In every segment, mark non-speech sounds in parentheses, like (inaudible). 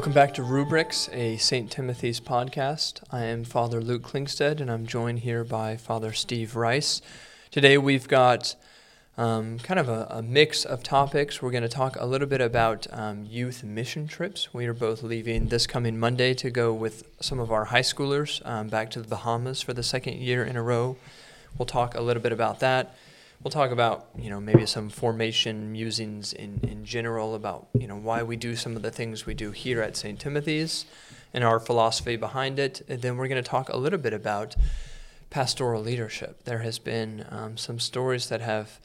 Welcome back to Rubrics, a St. Timothy's podcast. I am Father Luke Klingstead, and I'm joined here by Father Steve Rice. Today we've got um, kind of a, a, mix of topics. We're going to talk a little bit about um, youth mission trips. We are both leaving this coming Monday to go with some of our high schoolers um, back to the Bahamas for the second year in a row. We'll talk a little bit about that we'll talk about you know maybe some formation musings in, in general about you know why we do some of the things we do here at St. Timothy's and our philosophy behind it. And then we're going to talk a little bit about pastoral leadership. There has been um, some stories that have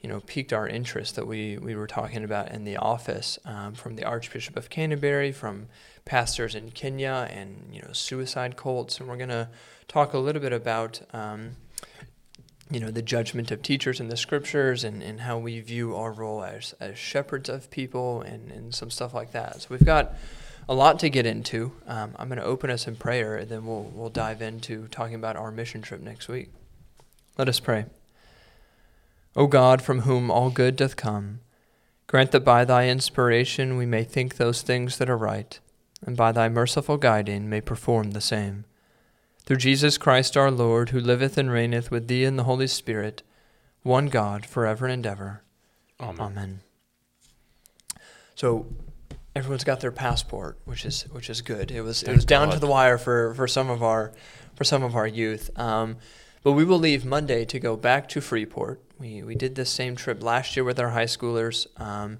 you know piqued our interest that we, we were talking about in the office um, from the Archbishop of Canterbury, from pastors in Kenya, and you know suicide cults. And we're going to talk a little bit about um, you know the judgment of teachers in the scriptures and, and how we view our role as, as shepherds of people and, and some stuff like that. So we've got a lot to get into. Um, i'm going to open us in prayer and then we'll, we'll dive into talking about our mission trip next week. Let us pray. O god from whom all good doth come grant that by thy inspiration we may think those things that are right and by thy merciful guiding may perform the same through Jesus Christ our Lord, who liveth and reigneth with thee in the Holy Spirit, one God, forever and ever. Amen. Amen. So everyone's got their passport, which is which is good. It was Thank it was down God. to the wire for, for some of our for some of our youth. Um, but we will leave Monday to go back to Freeport. We we did this same trip last year with our high schoolers. Um,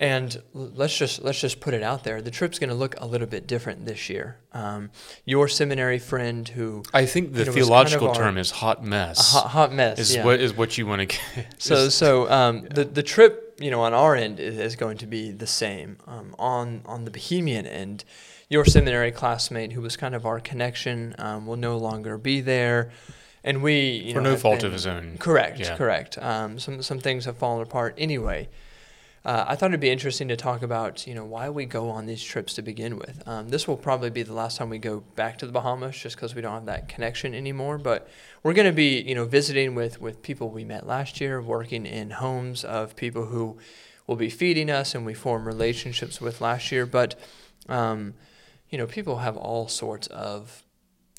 and let's just let's just put it out there. The trip's going to look a little bit different this year. Um, your seminary friend, who I think the you know, theological kind of term our, is hot mess. Hot, hot, mess is yeah. what is what you want to get. (laughs) so so (laughs) um, yeah. the the trip, you know, on our end is, going to be the same. Um, on on the Bahamian end, your seminary classmate, who was kind of our connection, um, will no longer be there. And we, you for know, no fault been, of his own. Correct, yeah. correct. Um, some some things have fallen apart anyway uh, I thought it'd be interesting to talk about, you know, why we go on these trips to begin with. Um, this will probably be the last time we go back to the Bahamas, just because we don't have that connection anymore. But we're going to be, you know, visiting with with people we met last year, working in homes of people who will be feeding us, and we form relationships with last year. But, um, you know, people have all sorts of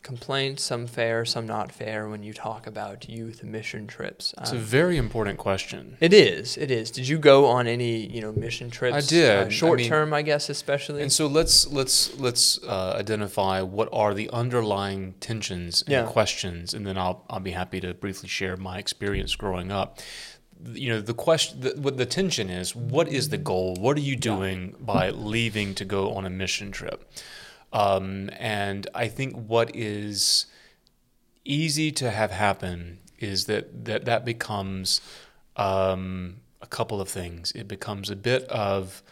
complaints, some fair, some not fair, when you talk about youth mission trips? It's um, a very important question. It is. It is. Did you go on any, you know, mission trips? I did. Uh, short I mean, term, I guess, especially. And so let's let's let's uh, identify what are the underlying tensions and yeah. questions, and then I'll I'll be happy to briefly share my experience growing up you know the question the, what the tension is what is the goal what are you doing yeah. by leaving to go on a mission trip um, and I think what is easy to have happen is that that, that becomes um, a couple of things. It becomes a bit of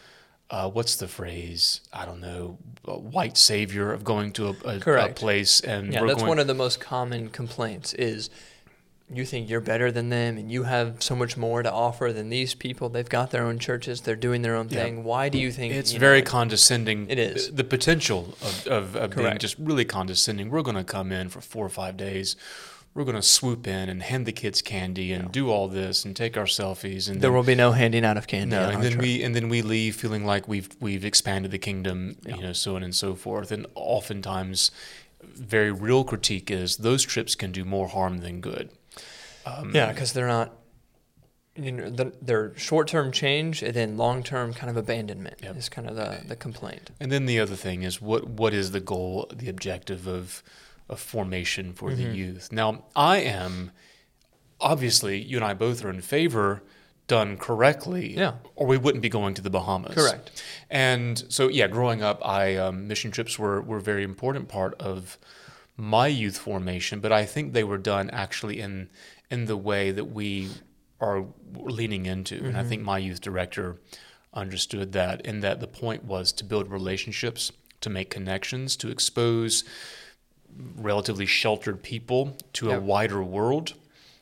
uh, what's the phrase? I don't know, white savior of going to a, a, a place and yeah, that's going, one of the most common complaints is you think you're better than them and you have so much more to offer than these people. They've got their own churches, they're doing their own thing. Yeah. Why do you think it's very know, condescending? It is. The potential of, of, of being just really condescending. We're going to come in for four or five days. We're going to swoop in and hand the kids candy and yeah. do all this and take our selfies and there then, will be no handing out of candy. No, and then we and then we leave feeling like we've we've expanded the kingdom, yeah. you know, so on and so forth. And oftentimes, very real critique is those trips can do more harm than good. Um, yeah, because they're not. You know, the, they're short-term change and then long-term kind of abandonment yep. is kind of the, the complaint. And then the other thing is what what is the goal, the objective of of formation for mm-hmm. the youth? Now, I am obviously you and I both are in favor done correctly, yeah. or we wouldn't be going to the Bahamas. Correct. And so, yeah, growing up, I um, mission trips were were a very important part of my youth formation, but I think they were done actually in in the way that we are leaning into. Mm-hmm. And I think mm-hmm. my youth director understood that, and that the point was to build relationships, to make connections, to expose relatively sheltered people to yep. a wider world,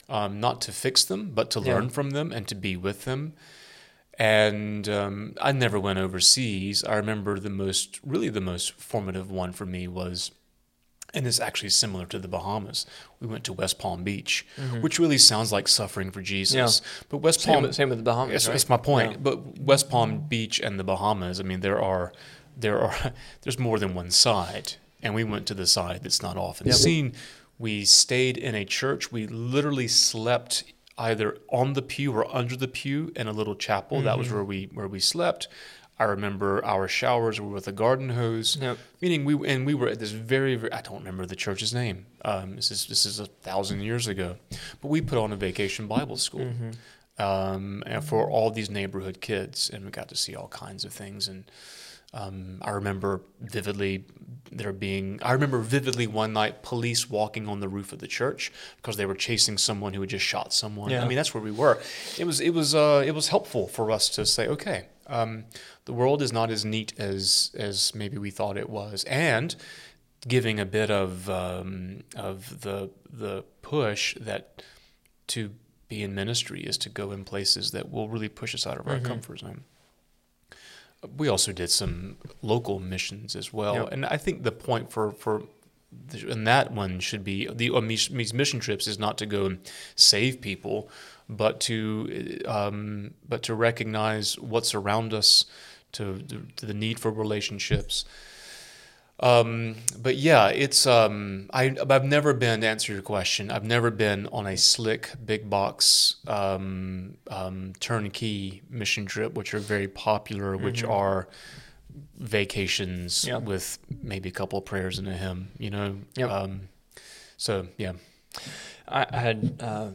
um, not to fix them, but to learn from them and to be with them. And um, I never went overseas. I remember the most, really the most formative one for me was and it's actually similar to the Bahamas. We went to West Palm Beach, mm-hmm. which really sounds like suffering for Jesus. Yeah. But West Palm, same, same with the Bahamas. That's, right? that's my point. Yeah. But West Palm Beach and the Bahamas, I mean, there are there are (laughs) there's more than one side, and we went to the side that's not often Yep. seen. We stayed in a church. We literally slept either on the pew or under the pew in a little chapel. That was where we where we slept. I remember our showers were with a garden hose. Yep. Meaning we and we were at this very, very I don't remember the church's name. Um, this is this is a thousand years ago, but we put on a vacation Bible school um, and for all these neighborhood kids, and we got to see all kinds of things. And um, I remember vividly there being I remember vividly one night police walking on the roof of the church because they were chasing someone who had just shot someone. Yeah. I mean that's where we were. It was it was uh, it was helpful for us to say okay. Um, the world is not as neat as as maybe we thought it was, and giving a bit of um, of the the push that to be in ministry is to go in places that will really push us out of our Mm-hmm. comfort zone. We also did some local missions as well, Yep. and I think the point for for and that one should be the on these, these mission trips is not to go and save people, but to um, but to recognize what's around us, to, to the need for relationships. Um, but yeah, it's um, I I've never been to answer your question. I've never been on a slick big box um, um, turnkey mission trip, which are very popular, which are vacations Yep. with maybe a couple of prayers and a hymn. You know. Yep. Um, so yeah. I, I had uh,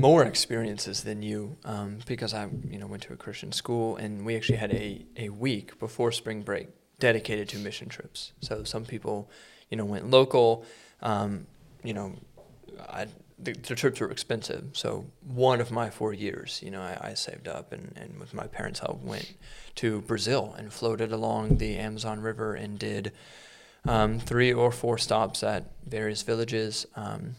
more experiences than you um, because I, you know, went to a Christian school, and we actually had a, a week before spring break dedicated to mission trips. So some people, you know, went local. Um, you know, I, the, the trips were expensive. So one of my four years, you know, I, I saved up and, and with my parents' help went to Brazil and floated along the Amazon River and did um, three or four stops at various villages. Um,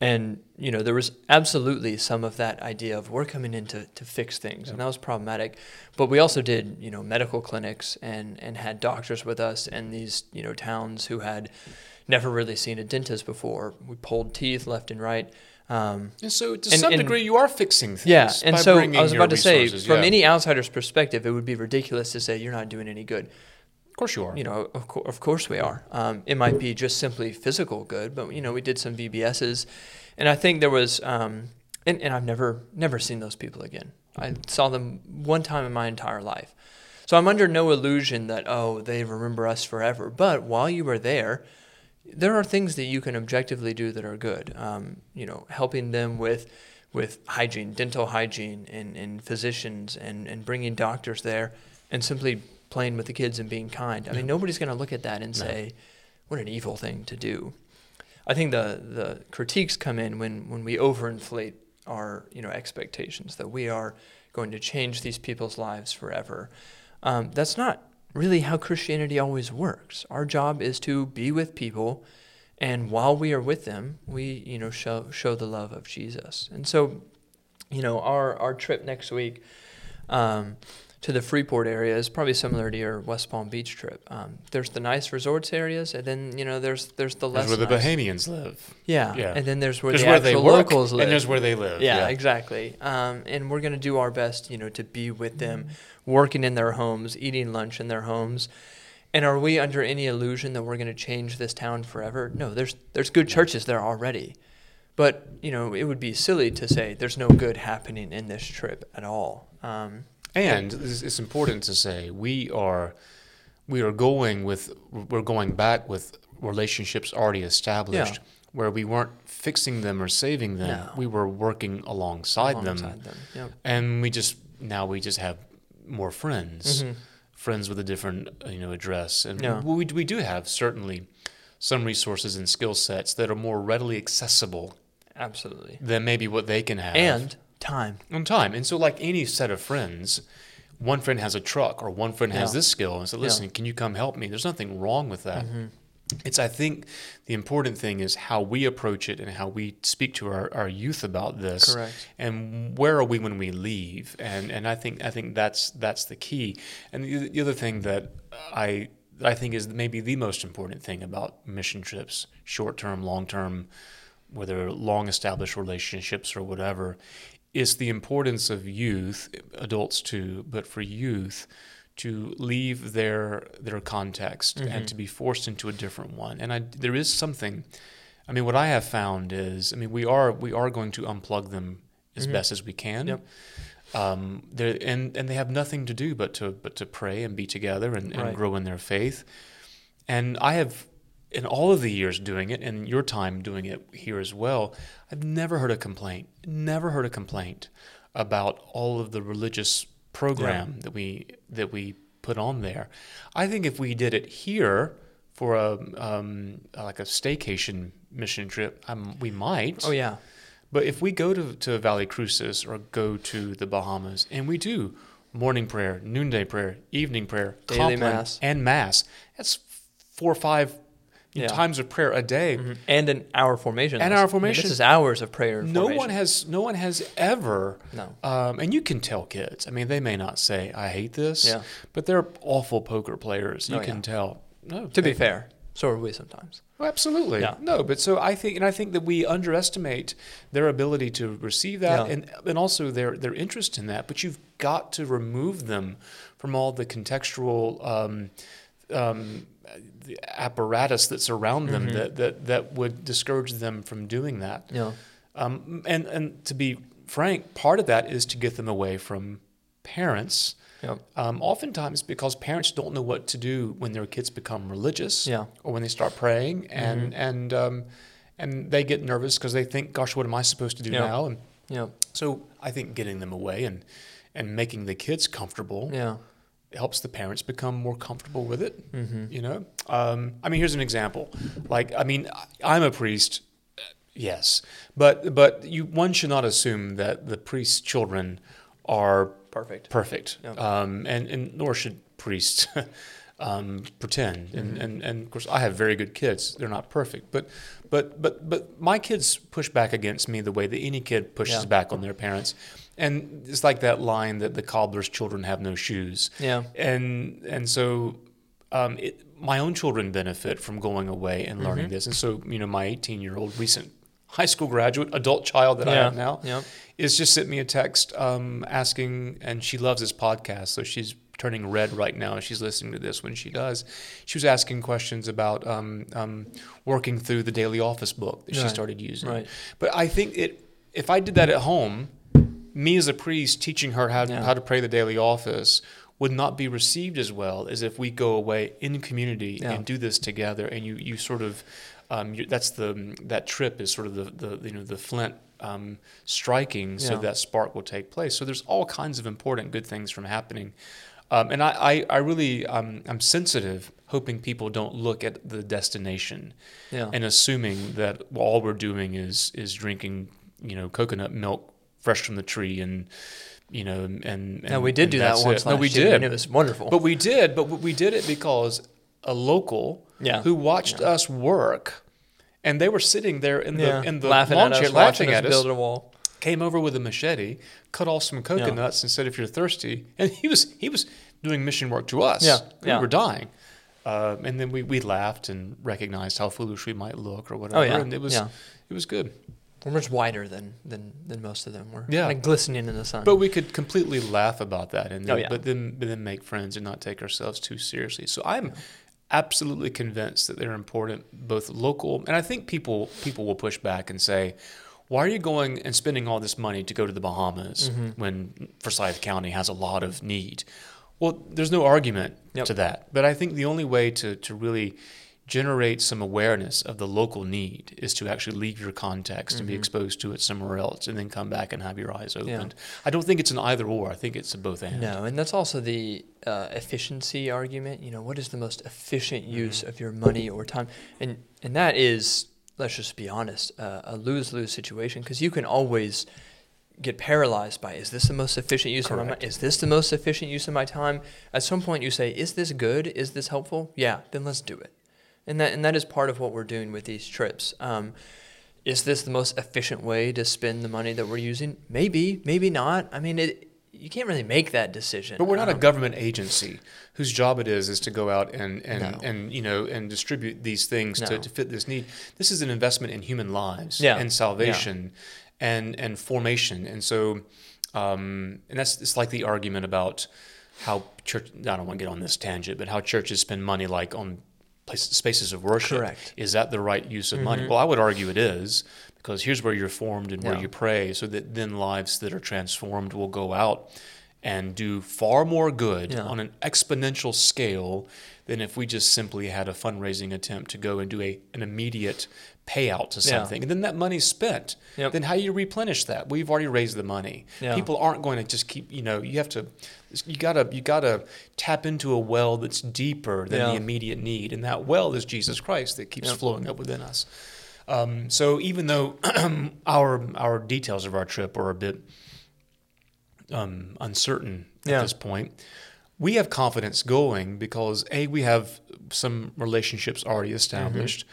and you know there was absolutely some of that idea of we're coming in to, to fix things and that was problematic but we also did you know medical clinics and and had doctors with us and these you know towns who had never really seen a dentist before we pulled teeth left and right um, And so to And- some and- degree, you are fixing things. yeah and so i was about to say resources, from yeah. any outsider's perspective it would be ridiculous to say you're not doing any good Of course, you are. you know, of, co- of course we are. Um, it might be just simply physical good, but you know, we did some VBSs, and I think there was, um, and, and I've never never seen those people again. I saw them one time in my entire life, so I'm under no illusion that oh they remember us forever. But while you were there, there are things that you can objectively do that are good. Um, you know, helping them with with hygiene, dental hygiene, and, and physicians, and, and bringing doctors there, and simply playing with the kids and being kind. I mean, nobody's going to look at that and No. say, "What an evil thing to do." I think the the critiques come in when when we overinflate our you know expectations that we are going to change these people's lives forever. Um, that's not really how Christianity always works. Our job is to be with people, and while we are with them, we you know show show the love of Jesus. And so, you know, our our trip next week. Um, to the Freeport area is probably similar to your West Palm Beach trip. Um, there's the nice resorts areas, and then you know there's there's the less That's where the nice. Bahamians live. Yeah. Yeah. and then there's where There's the where they actual work, locals live. and there's where they live. yeah, exactly. Um, and we're gonna do our best, you know, to be with them, working in their homes, eating lunch in their homes. And are we under any illusion that we're gonna change this town forever? No, there's there's good churches there already, but you know it would be silly to say there's no good happening in this trip at all. Um, And it's important to say we are we are going with we're going back with relationships already established where we weren't fixing them or saving them. No. We were working alongside, them. alongside them. Yep. And we just now we just have more friends. Mhm. Friends with a different you know address. And Yeah. we we do have certainly some resources and skill sets that are more readily accessible Absolutely. than maybe what they can have. And time. on time. And so, like any set of friends, one friend has a truck or one friend has Yeah. this skill and so listen, can you come help me? There's nothing wrong with that. Mm-hmm. It's I think the important thing is how we approach it and how we speak to our, our youth about this. Correct. And where are we when we leave? And and I think I think that's that's the key. And the, the other thing that I that I think is maybe the most important thing about mission trips, short term, long term, whether long established relationships or whatever, is the importance of youth, adults too, but for youth, to leave their their context Mm-hmm. and to be forced into a different one. And I, there is something. I mean, what I have found is, I mean, we are we are going to unplug them as best as we can. Mm-hmm. Yep. Um, they're- and and they have nothing to do but to but to pray and be together and, and Right. grow in their faith. And I have, in all of the years doing it, and your time doing it here as well, I've never heard a complaint. Never heard a complaint about all of the religious program that we that we put on there. I think if we did it here for a um, like a staycation mission trip, um, we might. Oh yeah. But if we go to, to Valle Crucis or go to the Bahamas and we do morning prayer, noonday prayer, evening prayer, Daily mass. and mass, that's four or five Yeah. times of prayer a day. And an hour formation. And hour I mean, formation. this is hours of prayer. No formation. one has no one has ever No. um, and you can tell kids. I mean, they may not say I hate this, Yeah. but they're awful poker players. You Oh, can yeah. tell. No, To be fair, so are we sometimes. Oh, absolutely. Yeah. No, but so I think, and I think that we underestimate their ability to receive that, Yeah. and and also their their interest in that. But you've got to remove them from all the contextual. Um, um, the apparatus that's around them Mm-hmm. that, that, that would discourage them from doing that. Yeah. Um, and, and to be frank, part of that is to get them away from parents. Yep. Um, oftentimes, because parents don't know what to do when their kids become religious, Yeah. or when they start praying, and and um, and they get nervous because they think, "Gosh, what am I supposed to do Yeah. now?" And Yeah. so, I think getting them away and and making the kids comfortable Yeah. Helps the parents become more comfortable with it. Mm-hmm. You know, um, I mean, here's an example. Like, I mean, I'm a priest, yes, but but you one should not assume that the priest's children are Perfect. perfect, Yeah. um, and and nor should priests (laughs) um, pretend. And, and and of course, I have very good kids. They're not perfect, but but but but my kids push back against me the way that any kid pushes Yeah. back on their parents. And it's like that line that the cobbler's children have no shoes Yeah. and and so um, it, my own children benefit from going away and learning Mm-hmm. this. And so you know, my 18 year old recent high school graduate, adult child that I have now, Yeah. is just sent me a text um, asking, and she loves this podcast, so she's turning red right now. She's listening to this when she does. She was asking questions about um, um, working through the daily office book that she started using. Right. But I think it, if I did that at home, me as a priest teaching her how, Yeah. how to pray the daily office would not be received as well as if we go away in community Yeah. and do this together. And you, you sort of, um, you, that's the that trip is sort of the, the you know the flint um, striking, so Yeah. that spark will take place. So there's all kinds of important good things from happening. Um, and I, I, I really, um, I'm sensitive, hoping people don't look at the destination Yeah. and assuming that all we're doing is is drinking, you know, coconut milk fresh from the tree, and you know, and, and no, we did do that once. it. No, we year, did, and it was wonderful. but we did, but we did it because a local Yeah. who watched Yeah. us work, and they were sitting there in the yeah. in the laughing lawn at chair, us, laughing watching at us us build a wall. came over with a machete, cut off some coconuts and said, "If you're thirsty," and he was he was doing mission work to us. Yeah, we were dying, um, and then we, we laughed and recognized how foolish we might look or whatever. Oh, yeah, and it was yeah. it was good. We're much whiter than than than most of them were. Yeah. like glistening in the sun. But we could completely laugh about that, and Oh, yeah. but then but then make friends and not take ourselves too seriously. So I'm absolutely convinced that they're important, both local and I think people people will push back and say, "Why are you going and spending all this money to go to the Bahamas Mm-hmm. when Forsyth County has a lot of need?" Well, there's no argument Yep. to that, but I think the only way to to really generate some awareness of the local need is to actually leave your context and be exposed to it somewhere else and then come back and have your eyes Mm-hmm. Yeah. opened. I don't think it's an either or. I think it's a both and. No, and that's also the uh, efficiency argument. You know, what is the most efficient Mm-hmm. use of your money or time? And and that is, let's just be honest, uh, a lose lose situation because you can always get paralyzed by is this the most efficient use of my Correct. Is this the most efficient use of my time? At some point, you say, is this good? Is this helpful? Yeah, then let's do it. And that and that is part of what we're doing with these trips. Um, is this the most efficient way to spend the money that we're using? Maybe, maybe not. I mean, it. You can't really make that decision. But we're not a Um, government agency whose job it is is to go out and and, No. and you know and distribute these things No. to, to fit this need. This is an investment in human lives Yeah. and salvation and and formation. And so um, and that's it's like the argument about how church. I don't want to get on this tangent, but how churches spend money like on places, spaces of worship. Correct. Is that the right use of money? Mm-hmm. Well, I would argue it is because here's where you're formed and where Yeah. you pray, so that then lives that are transformed will go out and do far more good Yeah. on an exponential scale than if we just simply had a fundraising attempt to go and do a an immediate payout to Yeah. something, and then that money's spent. Yep. Then how do you replenish that? We've already raised the money. Yeah. People aren't going to just keep. You know, you have to. You gotta. You gotta tap into a well that's deeper than Yeah. the immediate need, and that well is Jesus Christ that keeps Yep. flowing up within us. Um, so even though (clears throat) our our details of our trip are a bit um, uncertain at Yeah. this point, we have confidence going because a we have some relationships already established.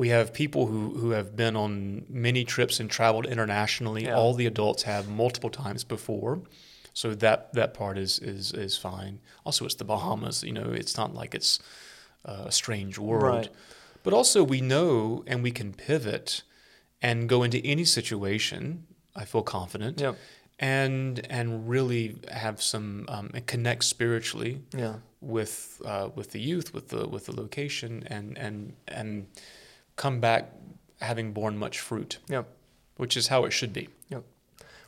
We have people who, who have been on many trips and traveled internationally. Yeah. All the adults have multiple times before, so that that part is is is fine. Also, it's the Bahamas. You know, it's not like it's uh, a strange world. Right. But also, we know and we can pivot and go into any situation. I feel confident Yep. and and really have some um, and connect spiritually Yeah. with uh, with the youth, with the with the location, and and and come back having borne much fruit, Yep. which is how it should be. Yep.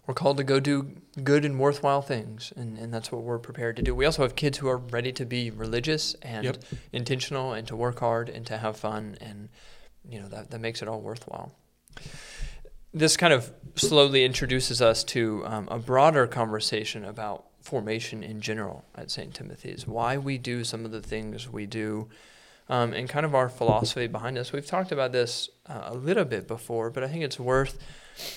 We're called to go do good and worthwhile things, and, and that's what we're prepared to do. We also have kids who are ready to be religious and Yep. intentional and to work hard and to have fun, and you know that, that makes it all worthwhile. This kind of slowly introduces us to um, a broader conversation about formation in general at St. Timothy's, why we do some of the things we do, um, and kind of our philosophy behind this. We've talked about this uh, a little bit before, but I think it's worth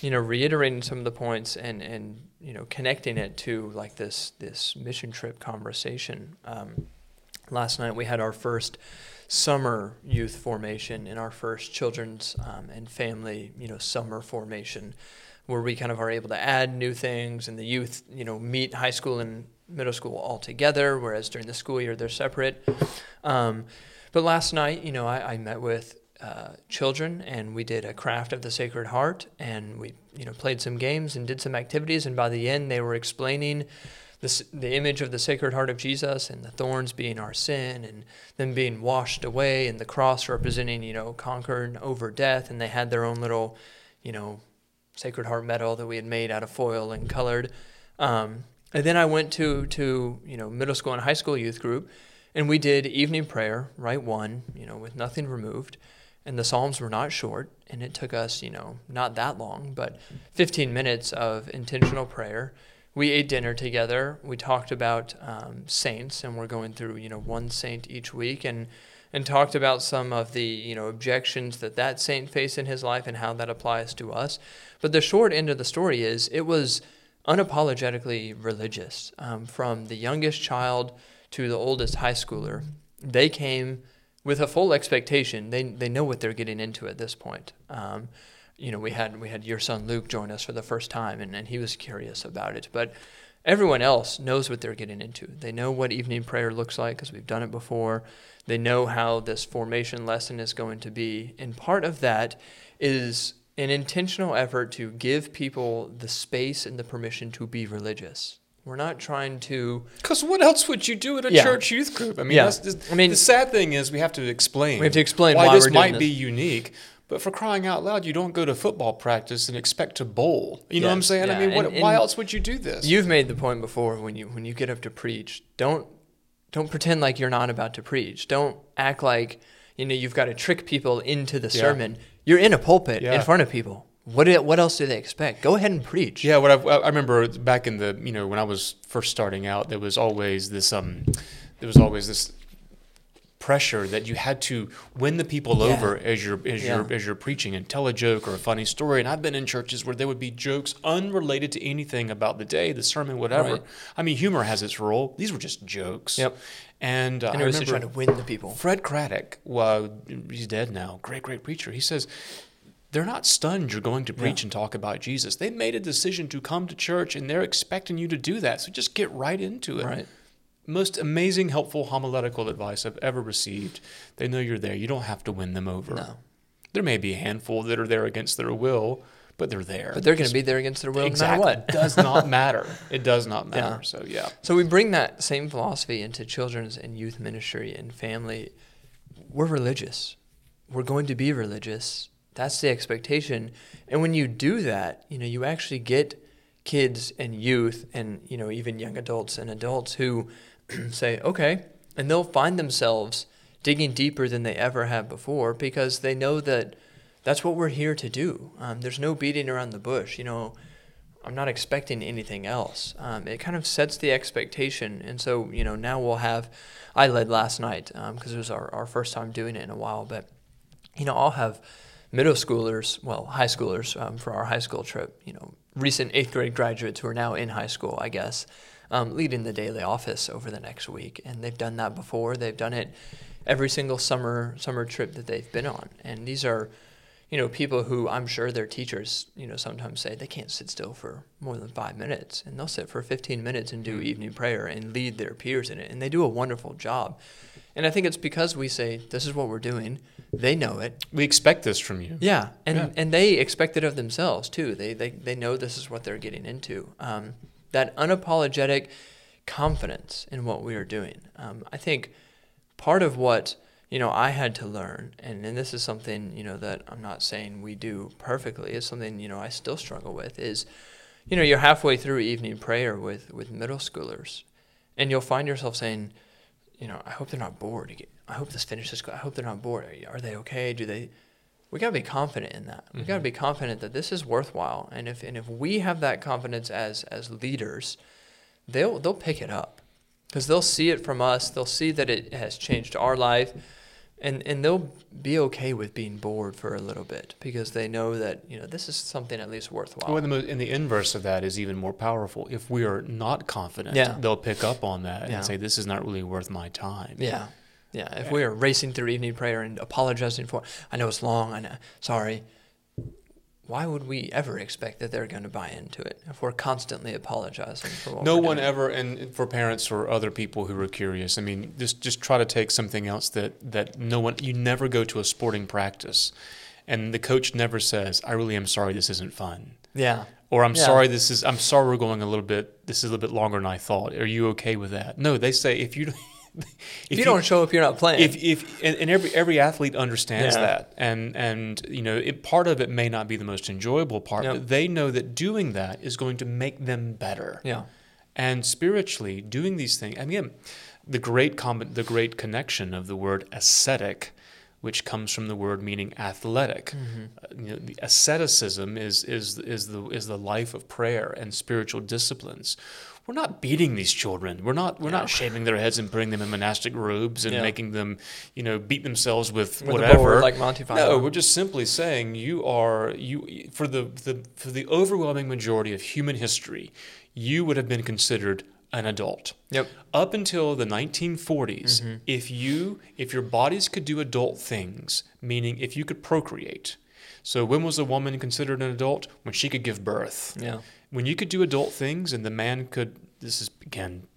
you know, reiterating some of the points and and you know connecting it to like this this mission trip conversation. Um, last night we had our first summer youth formation and our first children's um, and family you know summer formation, where we kind of are able to add new things and the youth you know meet high school and middle school all together, whereas during the school year they're separate. Um, but last night, you know, I, I met with uh, children and we did a craft of the Sacred Heart and we, you know, played some games and did some activities. And by the end, they were explaining the image of the Sacred Heart of Jesus and the thorns being our sin and them being washed away and the cross representing, you know, conquering over death. And they had their own little, you know, Sacred Heart medal that we had made out of foil and colored. Um, and then I went to to you know middle school and high school youth group, and we did evening prayer, Rite One, you know, with nothing removed, and the psalms were not short, and it took us you know not that long, but 15 minutes of intentional prayer. We ate dinner together. We talked about um, saints, and we're going through you know one saint each week, and and talked about some of the you know objections that that saint faced in his life and how that applies to us. But the short end of the story is it was unapologetically religious. Um, from the youngest child to the oldest high schooler, they came with a full expectation. They they know what they're getting into at this point. Um, you know, we had we had your son Luke join us for the first time, and, and he was curious about it. But everyone else knows what they're getting into. They know what evening prayer looks like because we've done it before. They know how this formation lesson is going to be, and part of that is an intentional effort to give people the space and the permission to be religious. We're not trying to. Because what else would you do at a Yeah. church youth group? I mean, Yeah. that's just, I mean- the sad thing is we have to explain. We have to explain why, why this might be unique. But for crying out loud, you don't go to football practice and expect to bowl. You know what I'm saying? I mean, what, and- why else would you do this? You've made the point before when you when you get up to preach, don't don't pretend like you're not about to preach. Don't act like you know you've got to trick people into the sermon. You're in a pulpit in front of people. What do- what else do they expect? Go ahead and preach. Yeah, what I've, I remember back in the you know when I was first starting out, there was always this um, there was always this pressure that you had to win the people Yeah. over as you're as Yeah. you're as you're preaching and tell a joke or a funny story. And I've been in churches where there would be jokes unrelated to anything about the day, the sermon, whatever. Right. I mean, humor has its role. These were just jokes. Yep. And, uh, And I was to remember try to win the people. Fred Craddock, well, he's dead now. Great, great preacher. He says, they're not stunned you're going to preach and talk about Jesus. They made a decision to come to church and they're expecting you to do that. So just get right into it. Right. Most amazing, helpful homiletical advice I've ever received. They know you're there. You don't have to win them over. No. There may be a handful that are there against their will, but they're there. But they're going to be there against their will exactly. no matter what. does not (laughs) matter. It does not matter. Yeah. So yeah. So we bring that same philosophy into children's and youth ministry and family. We're religious. We're going to be religious. That's the expectation. And when you do that, you know, you actually get kids and youth and, you know, even young adults and adults who (clears throat) say, okay, and they'll find themselves digging deeper than they ever have before because they know that that's what we're here to do. Um, there's no beating around the bush. You know, I'm not expecting anything else. Um, it kind of sets the expectation. And so, you know, now we'll have, I led last night because it was our, our first time doing it in a while, but, you know, I'll have middle schoolers, well, high schoolers um, for our high school trip, you know, recent eighth grade graduates who are now in high school, I guess, um, leading the daily office over the next week. And they've done that before. They've done it every single summer summer trip that they've been on. And these are, you know, people who I'm sure their teachers, you know, sometimes say they can't sit still for more than five minutes, and they'll sit for 15 minutes and do evening prayer and lead their peers in it, and they do a wonderful job. And I think it's because we say this is what we're doing. They know it. We expect this from you. Yeah, and Yeah. and they expect it of themselves too. They they they know this is what they're getting into. Um, that unapologetic confidence in what we are doing. Um, I think part of what you know I had to learn, and, and this is something you know that I'm not saying we do perfectly. It's something you know I still struggle with. Is you know you're halfway through evening prayer with with middle schoolers, and you'll find yourself saying, you know, I hope they're not bored. I hope this finishes. I hope they're not bored. Are, are they okay? Do they? We gotta be confident in that. We gotta mm-hmm. be confident that this is worthwhile. And if and if we have that confidence as as leaders, they'll they'll pick it up because they'll see it from us. They'll see that it has changed our life, and and they'll be okay with being bored for a little bit because they know that you know this is something at least worthwhile. Well, and the, and the inverse of that is even more powerful. If we are not confident, Yeah. they'll pick up on that Yeah. and say, "This is not really worth my time." Yeah. Yeah. If we are racing through evening prayer and apologizing for, I know it's long, I know, sorry. Why would we ever expect that they're going to buy into it if we're constantly apologizing for what No one doing? ever, and for parents or other people who are curious, I mean, just just try to take something else that that no one. You never go to a sporting practice, and the coach never says, "I really am sorry, this isn't fun," Yeah. or "I'm Yeah. sorry, this is. I'm sorry, we're going a little bit. This is a little bit longer than I thought. Are you okay with that?" No, they say if you. (laughs) If, you, don't show up, you're not playing. if if and, and every every athlete understands Yeah. that and and you know it, part of it may not be the most enjoyable part Yep. but they know that doing that is going to make them better yeah. and spiritually doing these things I mean, the great com- the great connection of the word ascetic which comes from the word meaning athletic Uh, you know, the asceticism is is is the is the life of prayer and spiritual disciplines we're not beating these children. We're not. We're not shaving their heads and putting them in monastic robes and Yeah. making them, you know, beat themselves with, With whatever. board like Monty No, we're just simply saying you are you for the, the for the overwhelming majority of human history, you would have been considered an adult. Yep. Up until the 1940s, Mm-hmm. if you if your bodies could do adult things, meaning if you could procreate. So when was a woman considered an adult? When she could give birth. Yeah. When you could do adult things and the man could this is again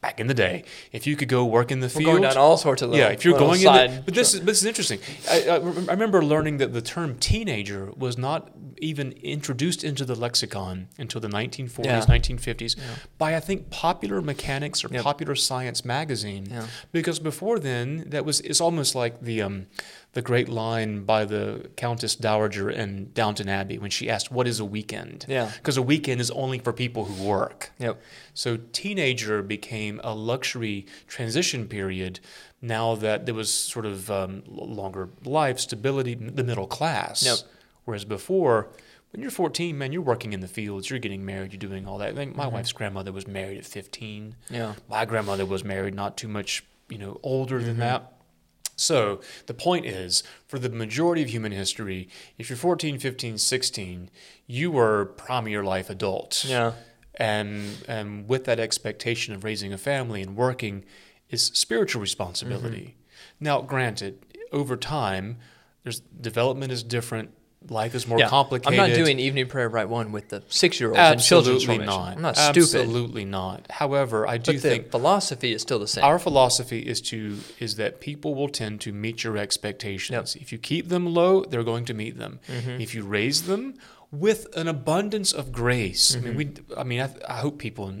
back in the day, if you could go work in the We're field going down all sorts of little, yeah, if you're going in, the, but this is this is interesting. I, I, I remember learning that the term teenager was not even introduced into the lexicon until the 1940s, Yeah. 1950s, by I think Popular Mechanics or Yep. Popular Science magazine. Yeah. Because before then, that was it's almost like the um, the great line by the Countess Dowager in Downton Abbey when she asked, "What is a weekend?" Yeah. Because a weekend is only for people who work. Yep. So teenager became a luxury transition period now that there was sort of um, longer life, stability, the middle class. Yep. Whereas before, when you're 14, man, you're working in the fields, you're getting married, you're doing all that. My Mm-hmm. wife's grandmother was married at 15. Yeah. My grandmother was married not too much, you know, older Mm-hmm. than that. So the point is, for the majority of human history, if you're 14, 15, 16, you were prime of your life adult Yeah. and and with that expectation of raising a family and working is spiritual responsibility. Mm-hmm. Now, granted, over time, there's development is different. Life is more Yeah. complicated. I'm not doing evening prayer Rite One with the six year olds and children's Absolutely formation. not. I'm not stupid. Absolutely not. However, I do But the think philosophy is still the same. our philosophy is to is that people will tend to meet your expectations. If you keep them low, they're going to meet them. Mm-hmm. If you raise them with an abundance of grace, I mean, we, Mm-hmm. I mean, I, I hope people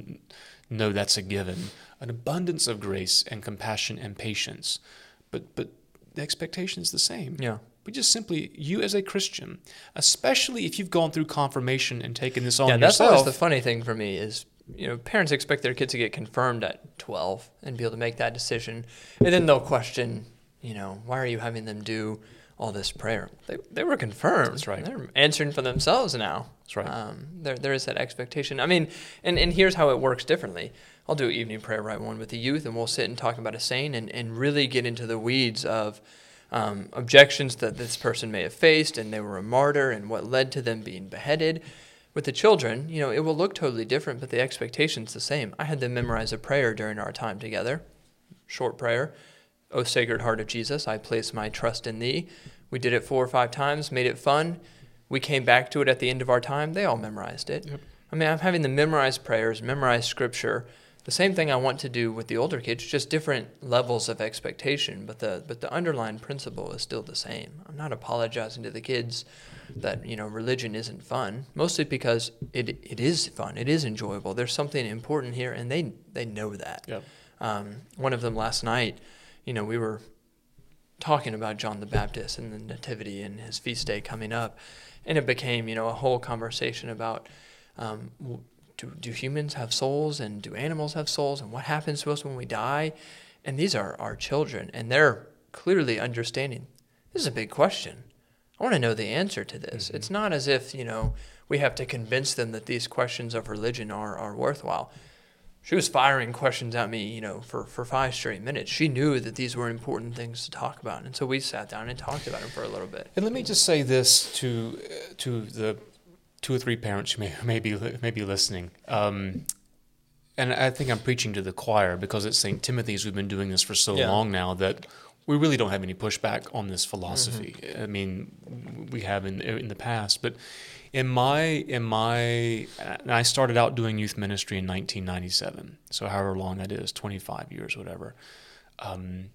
know that's a given. An abundance of grace and compassion and patience, but but the expectation is the same. yeah. We just simply, you as a Christian, especially if you've gone through confirmation and taken this on Yeah, that's always the funny thing for me is you know parents expect their kids to get confirmed at 12 and be able to make that decision, and then they'll question, you know, why are you having them do all this prayer? They, they were confirmed. That's right. They're answering for themselves now. That's right. Um, there there is that expectation. I mean, and and here's how it works differently. I'll do evening prayer Rite One with the youth, and we'll sit and talk about a saint and, and really get into the weeds of um, objections that this person may have faced, and they were a martyr, and what led to them being beheaded. With the children, you know, it will look totally different, but the expectation's the same. I had them memorize a prayer during our time together, short prayer. O Sacred Heart of Jesus, I place my trust in Thee. We did it four or five times, made it fun. We came back to it at the end of our time. They all memorized it. Yep. I mean, I'm having them memorize prayers, memorize scripture. The same thing I want to do with the older kids, just different levels of expectation, but the but the underlying principle is still the same. I'm not apologizing to the kids that you know religion isn't fun, mostly because it it is fun, it is enjoyable. There's something important here, and they they know that. Yep. Um, one of them last night, you know, we were talking about John the Baptist and the Nativity and his feast day coming up, and it became, you know, a whole conversation about um, do, do humans have souls and do animals have souls and what happens to us when we die? And these are our children, and they're clearly understanding this is a big question. I want to know the answer to this. Mm-hmm. It's not as if, you know, we have to convince them that these questions of religion are, are worthwhile she was firing questions at me, you know, for, for five straight minutes. She knew that these were important things to talk about, and so we sat down and talked about them for a little bit. And let me just say this to to the two or three parents who may may be may be listening. Um, and I think I'm preaching to the choir because at St. Timothy's we've been doing this for so Yeah. long now that we really don't have any pushback on this philosophy. I mean, we have in in the past, but in my in my and I started out doing youth ministry in 1997. So however long that is, 25 years, whatever. Um,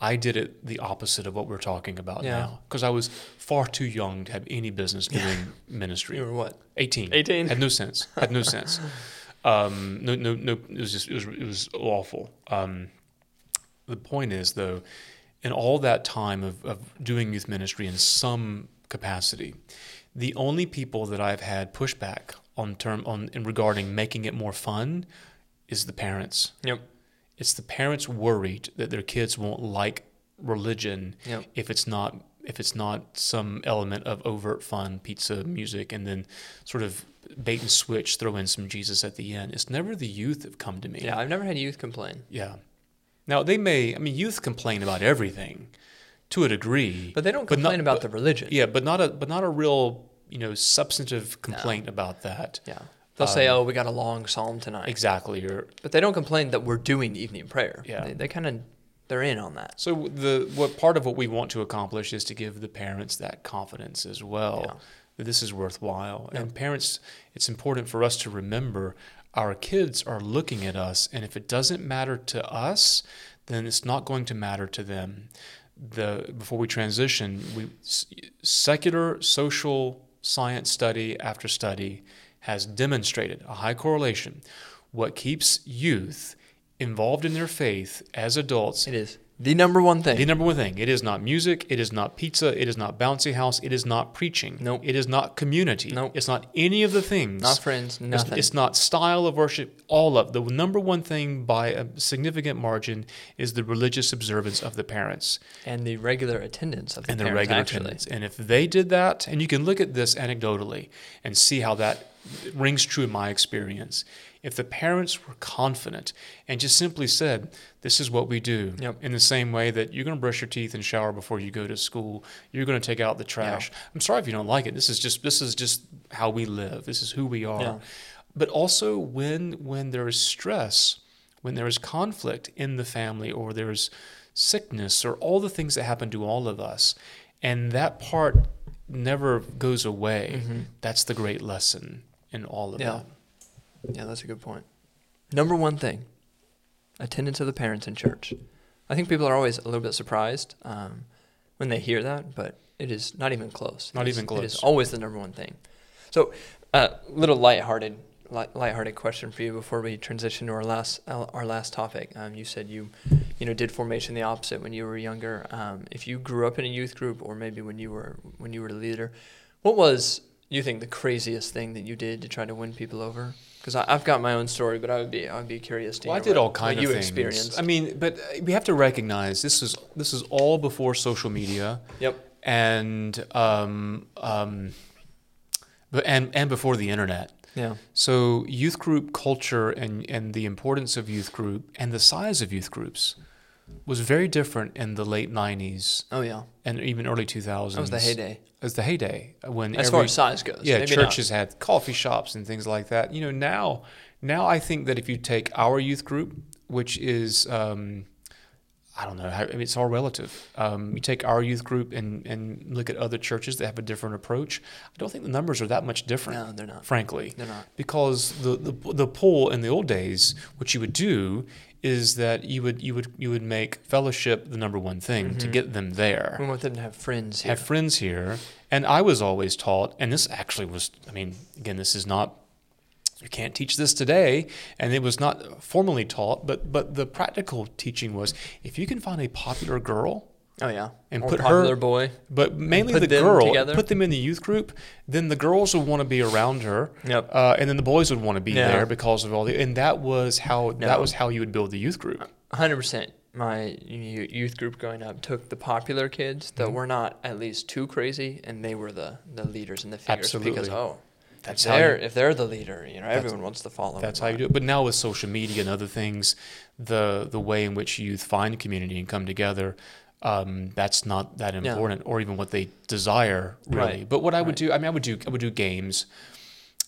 I did it the opposite of what we're talking about Yeah. now because I was far too young to have any business doing (laughs) ministry. You were what? 18. 18? Had no sense. Had no sense. (laughs) Um, no, no, no. It was just, it was, it was awful. Um, the point is, though, in all that time of, of doing youth ministry in some capacity, the only people that I've had pushback on term on in regarding making it more fun is the parents. Yep. It's the parents worried that their kids won't like religion Yep. if it's not if it's not some element of overt fun, pizza, music, and then sort of bait and switch, throw in some Jesus at the end. It's never the youth have come to me. Yeah, I've never had youth complain, Yeah. Now they may. I mean, youth complain about everything, to a degree. but they don't But not- complain about but- the religion. yeah, but not a but not a real you know substantive complaint about that. Yeah. They'll say, Um, "Oh, we got a long psalm tonight," Exactly. Or but they don't complain that we're doing evening prayer. Yeah. They, they kind of they're in on that. So the what part of what we want to accomplish is to give the parents that confidence as well Yeah. that this is worthwhile. Yeah. And parents, it's important for us to remember our kids are looking at us, and if it doesn't matter to us, then it's not going to matter to them. The before we transition, we secular social science study after study has demonstrated a high correlation. What keeps youth involved in their faith as adults It is the number one thing. the number one thing, it is not music, it is not pizza, it is not bouncy house, it is not preaching. Nope. It is not community. Nope. It's not any of the things. Not friends, It's- nothing. It's, not style of worship, all of the number one thing by a significant margin is the religious observance of the parents and the regular attendance of the parents. and the regular actually. attendance. And if they did that, and you can look at this anecdotally and see how that rings true in my experience. If the parents were confident and just simply said, "This is what we do," Yep. in the same way that you're going to brush your teeth and shower before you go to school, you're going to take out the trash. I'm sorry if you don't like it. This is just this is just how we live. This is who we are. Yeah. But also when when there is stress, when there is conflict in the family or there's sickness or all the things that happen to all of us, and that part never goes away. Mm-hmm. That's the great lesson in all of. Yeah. that. Yeah, that's a good point. Number one thing attendance of the parents in church. I think people are always a little bit surprised um, when they hear that, but it is not even close. Not It is- even close. It is always the number one thing. So, uh, little lighthearted, light, lighthearted question for you before we transition to our last our last topic. Um, you said you, you know, did formation the opposite when you were younger. Um, if you grew up in a youth group, or maybe when you were when you were a leader, what was you think the craziest thing that you did to try to win people over? Because I've got my own story, but I would be I would be curious to Well, I hear did what, all kinds what you of things. experienced. I mean, but uh, we have to recognize this is this is all before social media. Yep. And um, um, but and and before the internet. Yeah. So youth group culture and, and the importance of youth group and the size of youth groups was very different in the late 90s Oh yeah. and even early 2000s. That was the heyday. It was the heyday when As every, far as size goes. yeah, maybe not. churches had coffee shops and things like that. You know, now now I think that if you take our youth group, which is um, I don't know, I mean, it's all relative. Um, you take our youth group and, and look at other churches that have a different approach. I don't think the numbers are that much different, No, they're not. frankly They're not. because the, the the pull in the old days, what you would do is that you would you would you would make fellowship the number one thing to mm-hmm. get them there. We want them to have friends here. Have friends here, and I was always taught, and this actually was. I mean, again, this is not. You can't teach this today, and it was not formally taught, but but the practical teaching was if you can find a popular girl oh yeah. and or put popular her- boy. but mainly the girl, together? put them in the youth group, then the girls would want to be around her, Yep. uh, and then the boys would want to be Yeah. there because of all the, and that was how No. that was how you would build the youth group. hundred percent. My youth group growing up took the popular kids that Mm-hmm. were not at least too crazy, and they were the, the leaders and the figures. Because oh, That's if they're you- if they're the leader, you know, everyone wants to follow. That's how you do it. But now with social media and other things, the the way in which youth find community and come together, um, that's not that Yeah. important, or even what they desire really. Right. But what I would Right. do, I mean, I would do I would do games,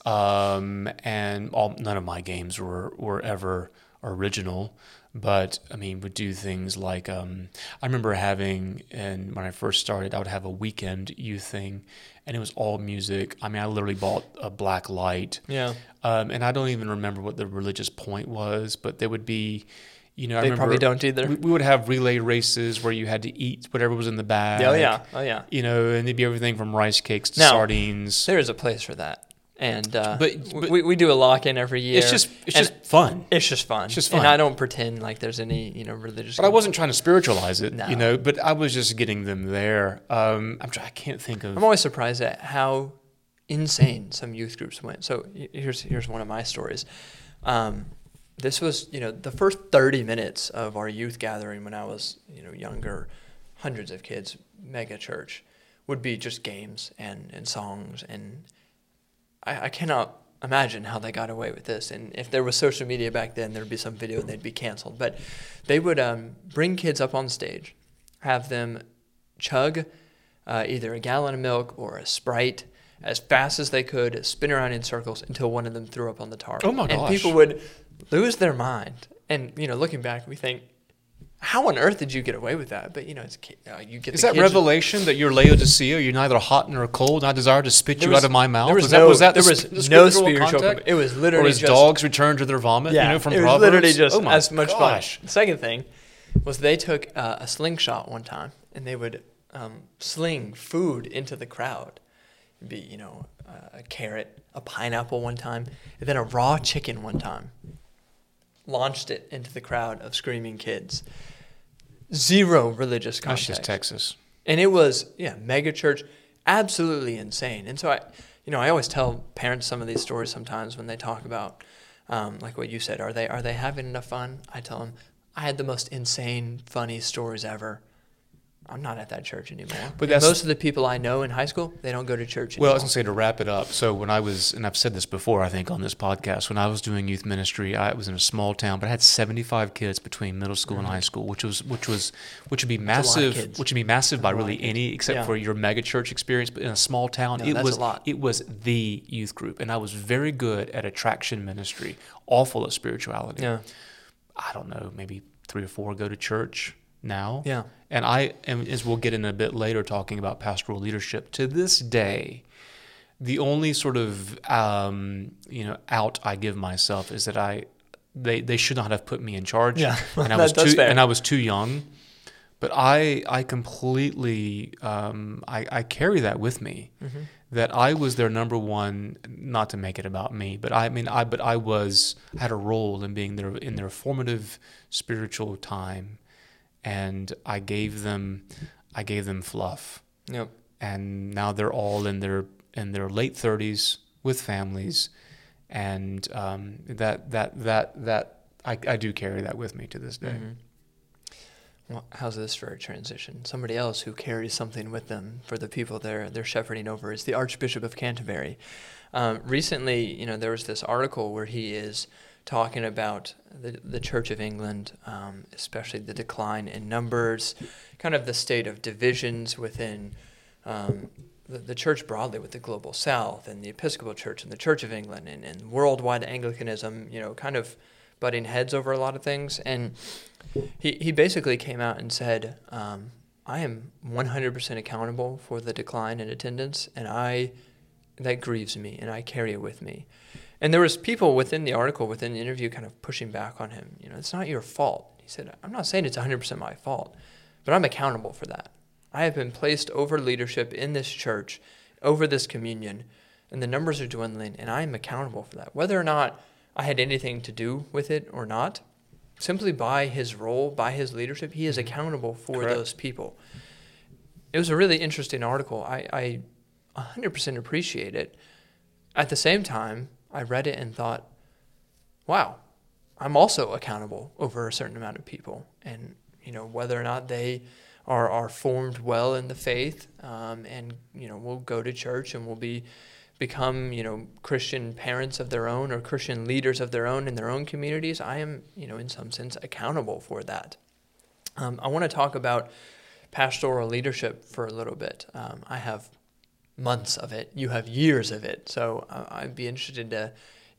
um, and all none of my games were were ever original. But I mean, would do things like um, I remember having, and when I first started, I would have a weekend youth thing, and it was all music. I mean, I literally bought a black light, Yeah, um, and I don't even remember what the religious point was, but there would be, you know, I they remember probably don't either. We, we would have relay races where you had to eat whatever was in the bag. oh yeah, oh yeah. You know, and it'd be everything from rice cakes to Now, sardines. There is a place for that, and uh, But- but- we, we do a lock in every year. It's just it's just fun. it's just fun. it's just fun. and. I don't pretend like there's any you know religious. But I wasn't trying to spiritualize it, No. you know. But I was just getting them there. Um, I'm try- I can't think of. I'm always surprised at how insane some youth groups went. So here's here's one of my stories. Um, this was you know the first 30 minutes of our youth gathering when I was you know younger, hundreds of kids, mega church, would be just games and and songs and I, I cannot imagine how they got away with this. And if there was social media back then, there'd be some video and they'd be canceled. But they would um, bring kids up on stage, have them chug uh, either a gallon of milk or a Sprite as fast as they could, spin around in circles until one of them threw up on the tarp. Oh my gosh. And people would lose their mind. And you know, looking back, we think, how on earth did you get away with that? But you know, it's uh, you get Is that revelation that you're Laodicea? You're neither hot nor cold. I desire to spit There you was- out of my mouth. There was, no, that, was that there the was the no spiritual. context? It was literally. Or as just dogs return to their vomit? Yeah, you know, from it was Proverbs. literally just oh as much gosh. fun. The second thing was they took uh, a slingshot one time and they would um, sling food into the crowd. It'd be you know uh, a carrot, a pineapple one time, and then a raw chicken one time. Launched it into the crowd of screaming kids. Zero religious That's context just Texas. and it was yeah mega church absolutely insane and so i you know i always tell parents some of these stories sometimes when they talk about um, like what you said are they are they having enough fun i tell them i had the most insane funny stories ever i'm not at that church anymore But most of the people i know in high school they don't go to church anymore. Well, I was going to say to wrap it up. So when I was, and I've said this before, I think on this podcast, when I was doing youth ministry, I was in a small town, but I had 75 kids between middle school and high school, which was which was which would be Mm-hmm. a lot of massive, which would be massive by a lot of really any except Yeah. for your mega church experience. But in a small town, No, it was a lot. it was the youth group, and I was very good at attraction ministry, awful of spirituality. yeah I don't know, maybe three or four go to church. Now. Yeah. And I, and as we'll get in a bit later, talking about pastoral leadership, to this day, the only sort of um, you know out I give myself is that I they they should not have put me in charge. Yeah. (laughs) and I (laughs) was too fair. and I was too young. But I I completely um, I, I carry that with me Mm-hmm. that I was their number one. Not to make it about me, but I mean I but I was had a role in being their in their formative spiritual time, and I gave them I gave them fluff Yep. and now they're all in their in their late 30s with families and um, that that that that I, I do carry that with me to this day Mhm. Well, how's this for a transition? Somebody else who carries something with them for the people they're they're shepherding over is the Archbishop of Canterbury. Um, recently, you know, there was this article where he is talking about the the Church of England, um, especially the decline in numbers, kind of the state of divisions within. Um, the, the church broadly with the global south and the Episcopal Church and the Church of England and, and worldwide Anglicanism, you know, kind of butting heads over a lot of things. And he, he basically came out and said, um, I am 100% accountable for the decline in attendance, and I that grieves me, and I carry it with me. And there was people within the article, within the interview, kind of pushing back on him. You know, it's not your fault. He said, I'm not saying it's 100% my fault, but I'm accountable for that. I have been placed over leadership in this church, over this communion, and the numbers are dwindling, and I am accountable for that. Whether or not I had anything to do with it or not, simply by his role, by his leadership, he is mm-hmm. accountable for Correct. those people. It was a really interesting article. I, I 100% appreciate it. At the same time, I read it and thought, wow, I'm also accountable over a certain amount of people. And, you know, whether or not they are, are formed well in the faith um, and, you know, will go to church and will be become, you know, Christian parents of their own or Christian leaders of their own in their own communities, I am, you know, in some sense accountable for that. Um, I want to talk about pastoral leadership for a little bit. Um, I have months of it. You have years of it. So uh, I'd be interested to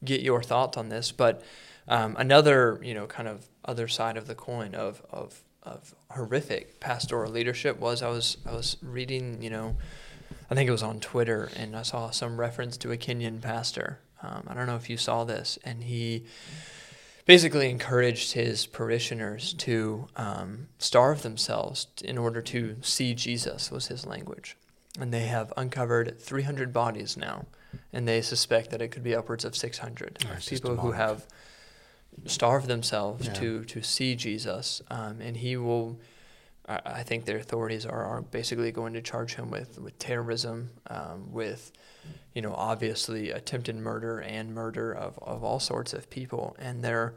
get your thoughts on this. But um, another, you know, kind of other side of the coin of, of, of horrific pastoral leadership was I was I was reading, you know, I think it was on Twitter, and I saw some reference to a Kenyan pastor. Um, I don't know if you saw this, and he basically encouraged his parishioners to um, starve themselves in order to see Jesus was his language and they have uncovered 300 bodies now and they suspect that it could be upwards of 600 Oh, people who have starved themselves Yeah. to to see jesus um, and he will I I think their authorities are, are basically going to charge him with, with terrorism, um, with, you know, obviously attempted murder and murder of, of all sorts of people. And they're,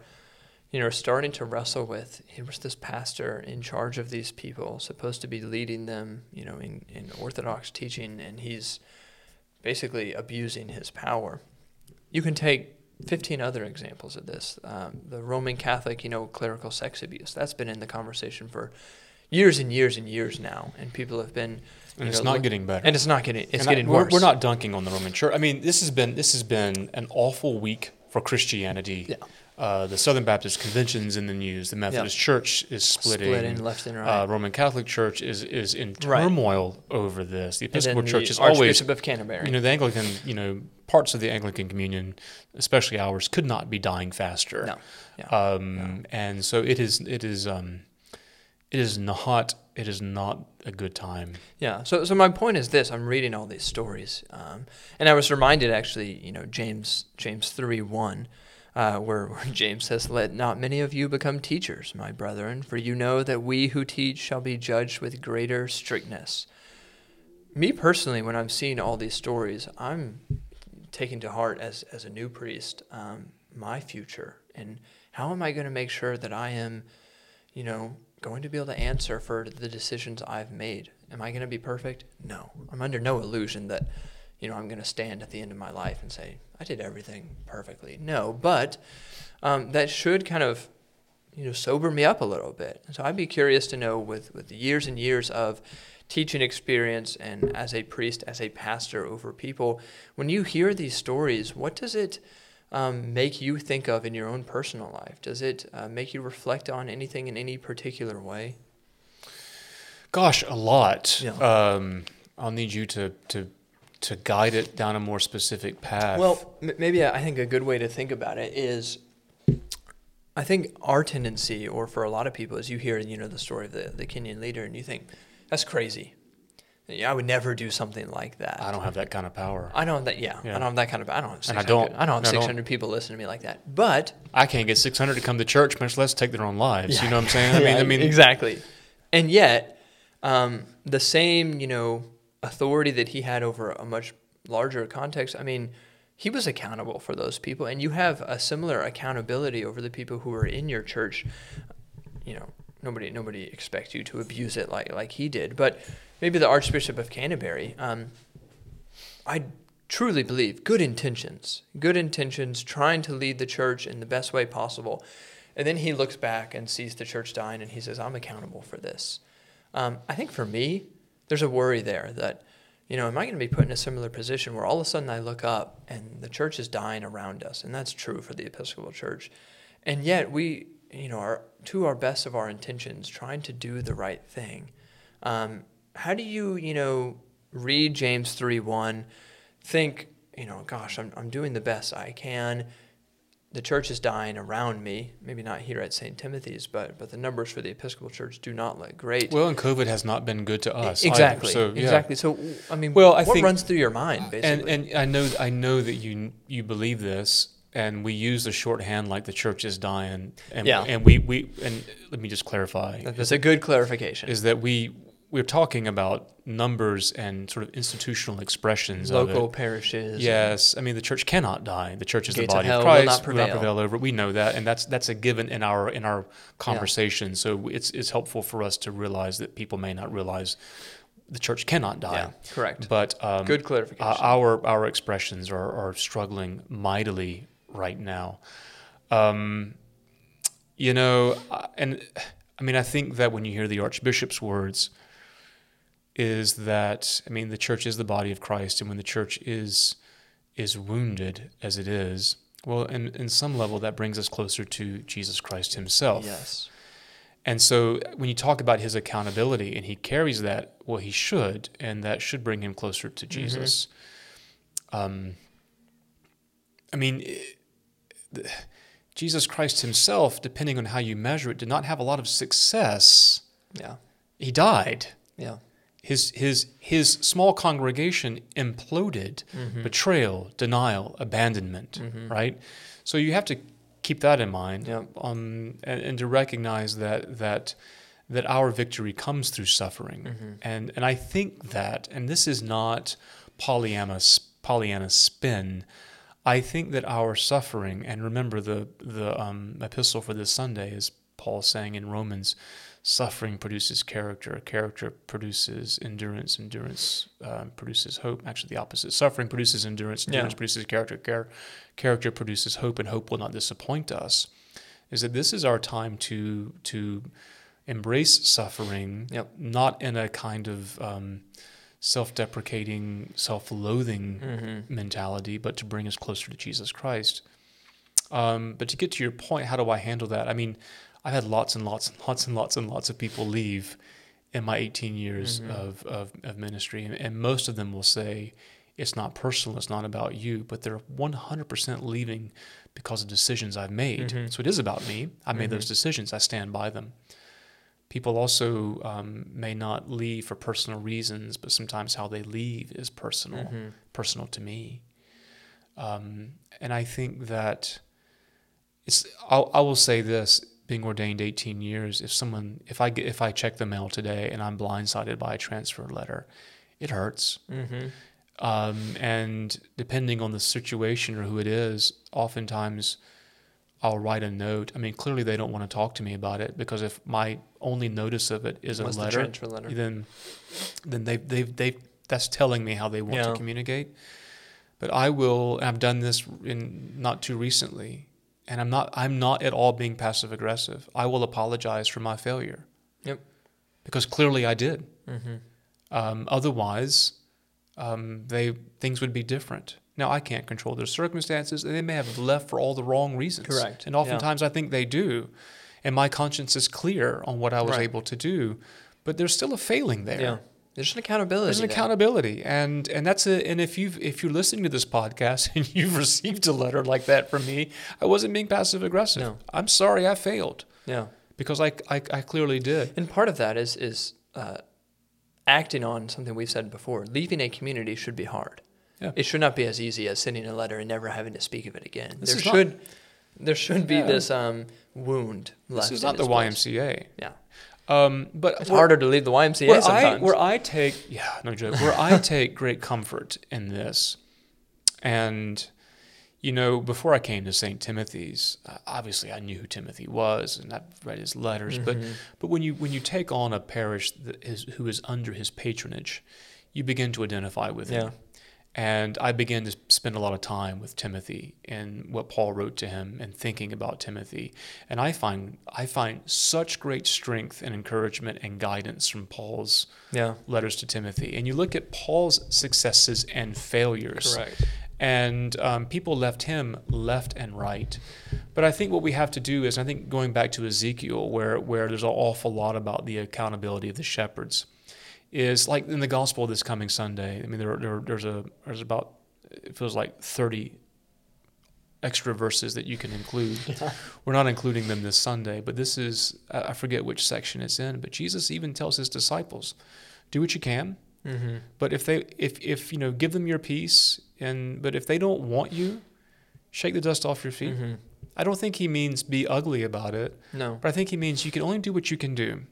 you know, starting to wrestle with here was this pastor in charge of these people, supposed to be leading them, you know, in, in Orthodox teaching, and he's basically abusing his power. You can take 15 other examples of this. Um, the Roman Catholic, you know, clerical sex abuse, that's been in the conversation for years and years and years now, and people have been. and it's know, not look- getting better And it's not getting. It's And I- getting we're, worse. we're not dunking on the Roman Church. I mean, this has been this has been an awful week for Christianity. Yeah. Uh, the Southern Baptist Convention's in the news. The Methodist Church is splitting. splitting left and right. Uh, Roman Catholic Church is is in Right. turmoil over this. The Episcopal Church is always Archbishop of Canterbury. you know the Anglican you know parts of the Anglican Communion, especially ours, could not be dying faster. no. Yeah. Um, and so it is it is um, it is not it is not a good time. Yeah. So, so my point is this: I'm reading all these stories, um, and I was reminded, actually, you know, James James three one, uh, where, James says, "Let not many of you become teachers, my brethren, for you know that we who teach shall be judged with greater strictness." Me personally, when I'm seeing all these stories, I'm taking to heart as as a new priest um, my future and how am I going to make sure that I am, you know, going to be able to answer for the decisions I've made? Am I going to be perfect? No. I'm under no illusion that, you know, I'm going to stand at the end of my life and say, I did everything perfectly. No, but um, that should kind of, you know, sober me up a little bit. So I'd be curious to know with, with years and years of teaching experience and as a priest, as a pastor over people, when you hear these stories, what does it um, make you think of in your own personal life? Does it uh, make you reflect on anything in any particular way? Gosh, a lot. Yeah. Um, I'll need you to to to guide it down a more specific path. Well, m- maybe I think a good way to think about it is I think our tendency, or for a lot of people, is you hear you know the story of the, the Kenyan leader and you think, that's crazy. Yeah, I would never do something like that. I don't have that kind of power. I don't have that. Yeah, Yeah. I don't have that kind of. I don't have. 600, And I don't. I don't have 600 people listening to me like that. But I can't get 600 to come to church, much less take their own lives. Yeah. You know what I'm saying? I (laughs) mean, I mean, exactly. And yet, um, the same you know authority that he had over a much larger context. I mean, he was accountable for those people, and you have a similar accountability over the people who are in your church. You know, nobody nobody expects you to abuse it like like he did, but maybe the Archbishop of Canterbury. Um, I truly believe good intentions, good intentions, trying to lead the church in the best way possible. And then he looks back and sees the church dying and he says, I'm accountable for this. Um, I think for me, there's a worry there that, you know, am I going to be put in a similar position where all of a sudden I look up and the church is dying around us? And that's true for the Episcopal Church. And yet we, you know, are to our best of our intentions trying to do the right thing. Um, how do you, you know, read James 3 1, think, you know, gosh, I'm, I'm doing the best I can. The church is dying around me. Maybe not here at St. Timothy's, but but the numbers for the Episcopal Church do not look great. well, and COVID has not been good to us. either. exactly. So, yeah. Exactly. So I mean, Well, I what think- runs through your mind And basically? and I know I know that you you believe this, and we use the shorthand like the church is dying. And, Yeah. And we we and let me just clarify. That's a good clarification. is that we we're talking about numbers and sort of institutional expressions Local of parishes. Yes, I mean the church cannot die. The church is the of body of will Christ. not will not prevail. prevail over. We know that, and that's that's a given in our in our conversation. So it's it's helpful for us to realize that people may not realize the church cannot die. Yeah, correct. But um, Good clarification. uh, our our expressions are, are struggling mightily right now. Um, you know, and I mean, I think that when you hear the Archbishop's words, is that I mean, the church is the body of Christ, and when the church is is wounded as it is, well, in in some level, that brings us closer to Jesus Christ Himself. yes. And so when you talk about his accountability and he carries that, well, he should, and that should bring him closer to Jesus. Um, I mean, i- the- Jesus Christ himself, depending on how you measure it, did not have a lot of success. Yeah. He died. Yeah. His, his, his small congregation imploded Mm-hmm. betrayal, denial, abandonment, right? So you have to keep that in mind Yep. um, and, and to recognize that, that, that our victory comes through suffering. Mm-hmm. And, and I think that, and this is not Pollyanna, Pollyanna spin, I think that our suffering, and remember the, the um, epistle for this Sunday is Paul saying in Romans, suffering produces character, character produces endurance, endurance um, produces hope. Actually, the opposite. Suffering produces endurance, Yeah. endurance produces character, char- character produces hope, and hope will not disappoint us. Is that this is our time to to embrace suffering, Yep. not in a kind of um, self-deprecating, self-loathing Mm-hmm. mentality, but to bring us closer to Jesus Christ. Um, but to get to your point, how do I handle that? I mean, I've had lots and lots and lots and lots and lots of people leave in my 18 years Mm-hmm. of, of, of ministry, and, and most of them will say it's not personal, it's not about you, but they're 100% leaving because of decisions I've made. Mm-hmm. So it is about me. I made those decisions. I stand by them. People also um, may not leave for personal reasons, but sometimes how they leave is personal, Mm-hmm. personal to me. Um, and I think that it's. I'll, I will say this: being ordained 18 years, if someone, if I get, if I check the mail today and I'm blindsided by a transfer letter, it hurts. Mm-hmm. Um, and depending on the situation or who it is, oftentimes I'll write a note. I mean, clearly they don't want to talk to me about it because if my only notice of it is a the letter, transfer letter. then then they they they that's telling me how they want Yeah. to communicate. But I will. And I've done this in not too recently, and I'm not I'm not at all being passive aggressive. I will apologize for my failure. Yep. Because clearly I did. Mm-hmm. Um, otherwise, um, they things would be different. Now I can't control their circumstances, and they may have left for all the wrong reasons. Correct. And oftentimes I think they do, and my conscience is clear on what I was Right. able to do. but there's still a failing there. Yeah. There's an accountability. There's an there. accountability, and and that's a and if you if you're listening to this podcast (laughs) and you've received a letter like that from me, I wasn't being passive aggressive. No. I'm sorry, I failed Yeah. because I, I I clearly did. And part of that is is uh, acting on something we've said before. Leaving a community should be hard. Yeah. It should not be as easy as sending a letter and never having to speak of it again. This there is not- should there should be Yeah. this um, wound left. This is not the place. YMCA. Yeah. Um, but It's where- harder to leave the YMCA where I sometimes. where I take yeah no joke where I (laughs) take great comfort in this, and you know before I came to St. Timothy's, uh, obviously I knew who Timothy was and I've read his letters, but Mhm. but when you when you take on a parish that is who is under his patronage, you begin to identify with Yeah. him. And I began to spend a lot of time with Timothy and what Paul wrote to him and thinking about Timothy. And I find I find such great strength and encouragement and guidance from Paul's yeah. letters to Timothy. And you look at Paul's successes and failures. Correct. And um, people left him left and right. But I think what we have to do is, I think going back to Ezekiel, where, where there's an awful lot about the accountability of the shepherds, is like in the gospel this coming Sunday. I mean, there, there there's a there's about it feels like 30 extra verses that you can include. (laughs) We're not including them this Sunday, but this is I I forget which section it's in. But Jesus even tells his disciples, "Do what you can." Mm-hmm. But if they if if you know give them your peace and but if they don't want you, shake the dust off your feet. Mm-hmm. I don't think he means be ugly about it, No. but I think he means you can only do what you can do.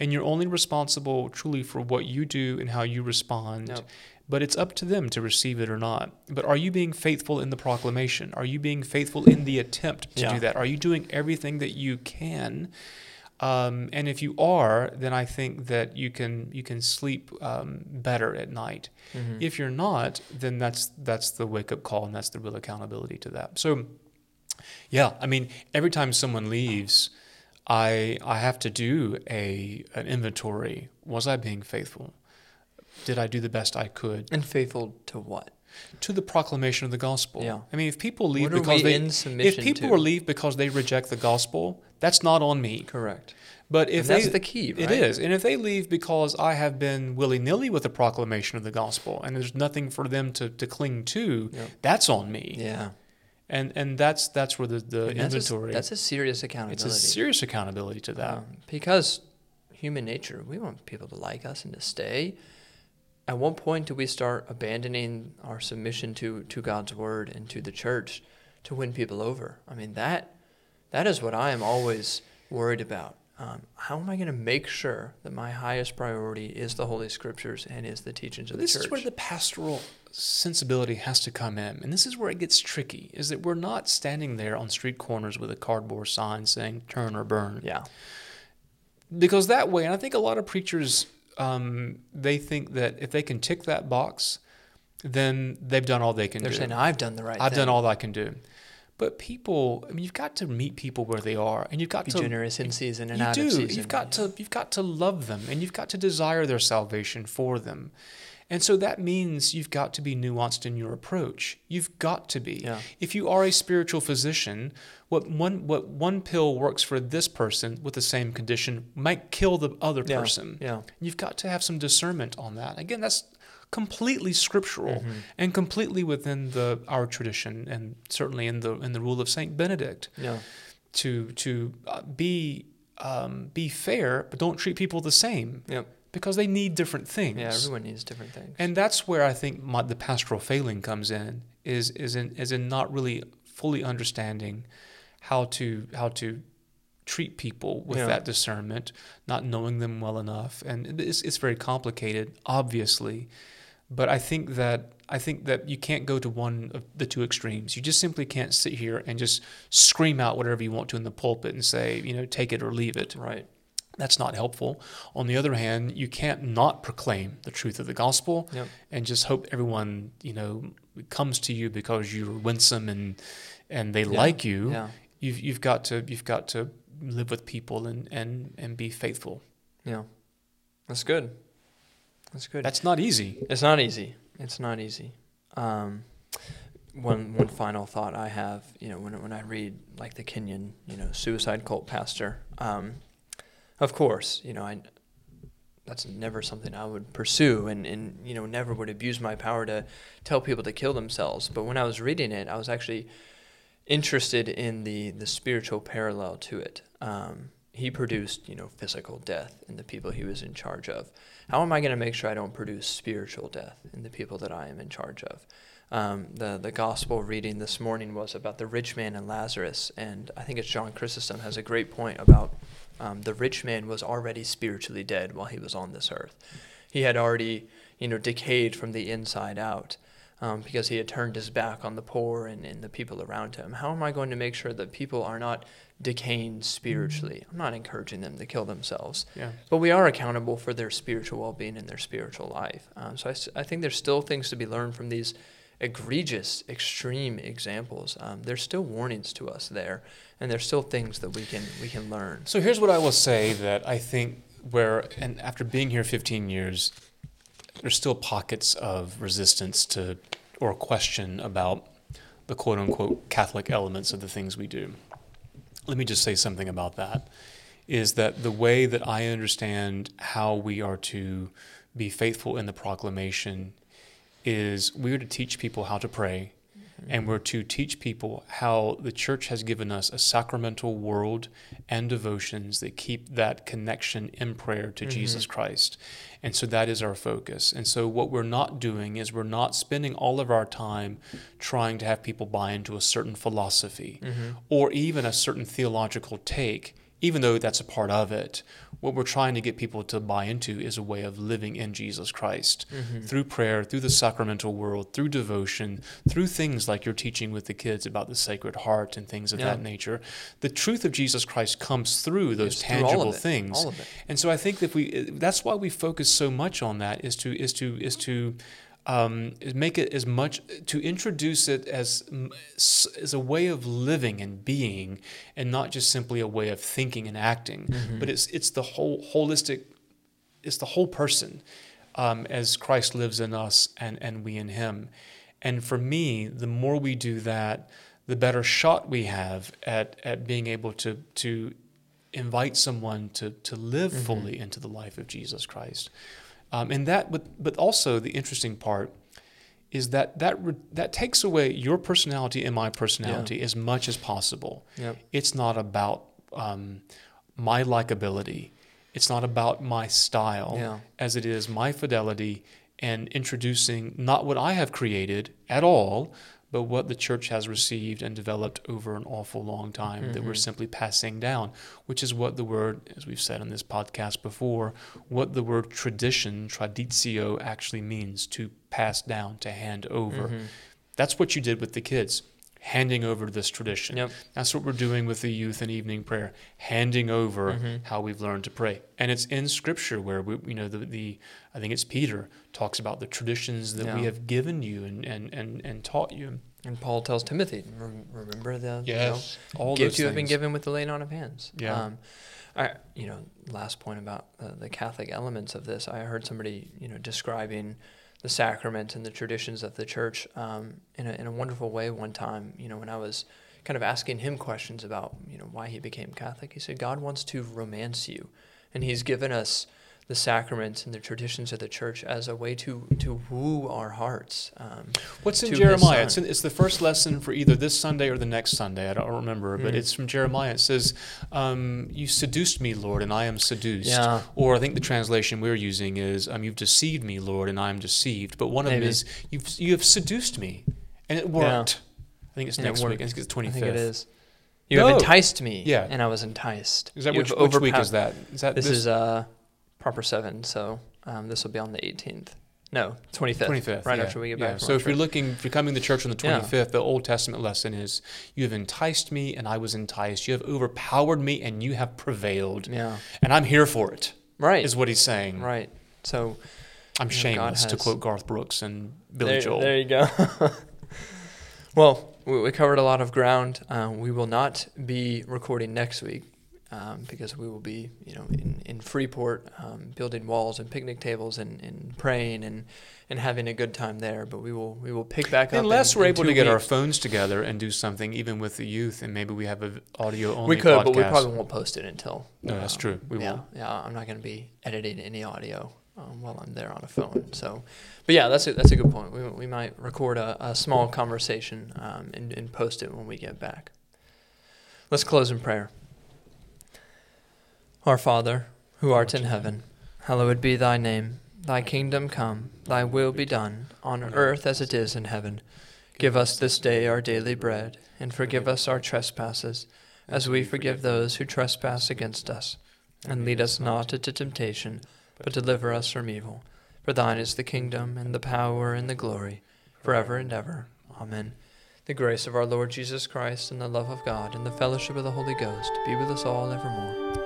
And you're only responsible truly for what you do and how you respond. Yep. But it's up to them to receive it or not. But are you being faithful in the proclamation? Are you being faithful in the attempt to Yeah. do that? Are you doing everything that you can? Um, and if you are, then I think that you can you can sleep um, better at night. Mhm. If you're not, then that's that's the wake up call, and that's the real accountability to that. So, yeah, I mean, every time someone leaves, I I have to do a an inventory. Was I being faithful? Did I do the best I could and faithful to what? to the proclamation of the gospel? Yeah. I mean, if people leave because they in if people to? leave because they reject the gospel, that's not on me. Correct. But if and that's they, the key, right? it is. And if they leave because I have been willy nilly with the proclamation of the gospel and there's nothing for them to, to cling to, Yep. that's on me. Yeah. And and that's that's where the, the And that's a- inventory That's a, serious accountability. it's a serious accountability to that. Um, because human nature, we want people to like us and to stay. At what point do we start abandoning our submission to, to God's word and to the church to win people over? I mean that that is what I am always worried about. Um, how am I going to make sure that my highest priority is the Holy Scriptures and is the teachings of the this church? This is where the pastoral sensibility has to come in. And this is where it gets tricky, is that we're not standing there on street corners with a cardboard sign saying turn or burn. yeah, because that way, and I think a lot of preachers um, they think that if they can tick that box, then they've done all they can do. they're saying I've done the right. Thing. I've thing. done all I can do. But people, I mean, you've got to meet people where they are, and you've got Be to generous in season and you out do. of season. You've got to you've got to love them, and you've got to desire their salvation for them. And so that means you've got to be nuanced in your approach. You've got to be. Yeah. If you are a spiritual physician, what one what one pill works for this person with the same condition might kill the other Yeah, person. yeah. You've got to have some discernment on that. Again, that's completely scriptural Mm-hmm. and completely within the our tradition and certainly in the in the rule of Saint Benedict Yeah, to to uh, be um, be fair, but don't treat people the same yep. Because they need different things. Yeah, everyone needs different things. And that's where I think my, the pastoral failing comes in is is in is in not really fully understanding how to how to treat people with Yeah. that discernment, not knowing them well enough, and it's it's very complicated, obviously. But I think that I think that you can't go to one of the two extremes. You just simply can't sit here and just scream out whatever you want to in the pulpit and say, you know, take it or leave it. right. That's not helpful. On the other hand, you can't not proclaim the truth of the gospel Yep. and just hope everyone, you know, comes to you because you're winsome and and they Yeah. like you. Yeah. You've you've got to you've got to live with people and and and be faithful. Yeah. That's good. That's good. That's not easy. It's not easy. It's not easy. Um, one one final thought I have, you know, when when I read like the Kenyan, you know, suicide cult pastor, um, of course, you know, I that's never something I would pursue, and and you know never would abuse my power to tell people to kill themselves. But when I was reading it, I was actually interested in the the spiritual parallel to it. Um, he produced, you know, physical death in the people he was in charge of. How am I going to make sure I don't produce spiritual death in the people that I am in charge of? Um, the the gospel reading this morning was about the rich man and Lazarus, and I think it's John Chrysostom has a great point about um, the rich man was already spiritually dead while he was on this earth. He had already, you know, decayed from the inside out. Um, because he had turned his back on the poor and, and the people around him. How am I going to make sure that people are not decaying spiritually? I'm not encouraging them to kill themselves, Yeah. but we are accountable for their spiritual well being and their spiritual life. Um, so I think there's still things to be learned from these egregious, extreme examples. Um, there's still warnings to us there, and there's still things that we can we can learn. So here's what I will say that I think where, and after being here 15 years, there's still pockets of resistance to or question about the quote unquote Catholic elements of the things we do. Let me just say something about that. Is that the way that I understand how we are to be faithful in the proclamation is we are to teach people how to pray and we're to teach people how the church has given us a sacramental world and devotions that keep that connection in prayer to mm-hmm. Jesus Christ. And so that is our focus. And so what we're not doing is we're not spending all of our time trying to have people buy into a certain philosophy mm-hmm. or even a certain theological take even though that's a part of it, what we're trying to get people to buy into is a way of living in Jesus Christ mm-hmm. through prayer, through the sacramental world, through devotion, through things like you're teaching with the kids about the Sacred Heart and things of Yeah. that nature. The truth of Jesus Christ comes through those It's through all of tangible it, things. all of it. And so I think that we that's why we focus so much on that is to is to is to um, make it as much to introduce it as as a way of living and being, and not just simply a way of thinking and acting. But it's it's the whole holistic, it's the whole person, um, as Christ lives in us and and we in Him. And for me, the more we do that, the better shot we have at at being able to to invite someone to to live fully into the life of Jesus Christ. Um, and that, but but also the interesting part is that that re- that takes away your personality and my personality as much as possible. Yep. It's not about um, my likability. It's not about my style Yeah. as it is my fidelity and introducing not what I have created at all, but what the church has received and developed over an awful long time that we're simply passing down, which is what the word, as we've said on this podcast before, what the word tradition, traditio, actually means to pass down, to hand over. Mm-hmm. That's what you did with the kids, handing over this tradition. Yep. That's what we're doing with the youth and evening prayer, handing over Mm-hmm. how we've learned to pray. And it's in Scripture where we, you know, the, the I think it's Peter talks about the traditions that we have given you and, and, and, and taught you. And Paul tells Timothy, remember the Yes, you know, all gift those you have been given with the laying on of hands. Yeah. Um, I, you know, last point about uh, the Catholic elements of this. I heard somebody, you know, describing the sacrament and the traditions of the church um, in, a, in a wonderful way one time. You know, when I was kind of asking him questions about, you know, why he became Catholic, he said, God wants to romance you. And he's given us the sacraments and the traditions of the church as a way to, to woo our hearts. Um, What's in Jeremiah? It's, in, it's the first lesson for either this Sunday or the next Sunday. I don't remember, but Mm. it's from Jeremiah. It says, um, "You seduced me, Lord, and I am seduced." Yeah. Or I think the translation we're using is, um, "You've deceived me, Lord, and I am deceived." But one of them is, "You've you have seduced me," and it worked. I think it's And it next week. I think it's the I twenty think it fifth. is. You have enticed me, Yeah. and I was enticed. Is that which, which week is that? Is that This, is uh, proper seven, so um, this will be on the 18th. No, 25th. 25th, right yeah. after we get yeah. back. So if you're trip. looking, if you're coming to church on the Yeah. 25th, the Old Testament lesson is, "You have enticed me, and I was enticed. You have overpowered me, and you have prevailed, yeah, and I'm here for it." right, Is what he's saying. right. So I'm You know, God shameless to quote Garth Brooks and Billy there, Joel. there you go. (laughs) well, we, we covered a lot of ground. Uh, we will not be recording next week. Um, because we will be, you know, in, in Freeport um, building walls and picnic tables and, and praying and, and having a good time there. But we will we will pick back up Unless in- we're in able to get our phones together and do something, even with the youth, and maybe we have an audio only We could, podcast. but we probably won't post it until. No, that's true. We yeah, won't. yeah. I'm not going to be editing any audio um, while I'm there on a phone. So, but yeah, that's a, that's a good point. We, we might record a, a small conversation um, and, and post it when we get back. Let's close in prayer. Our Father, who art in heaven, hallowed be thy name. Thy kingdom come, thy will be done, on earth as it is in heaven. Give us this day our daily bread, and forgive us our trespasses, as we forgive those who trespass against us. And lead us not into temptation, but deliver us from evil. For thine is the kingdom, and the power, and the glory, forever and ever. Amen. The grace of our Lord Jesus Christ, and the love of God, and the fellowship of the Holy Ghost be with us all evermore.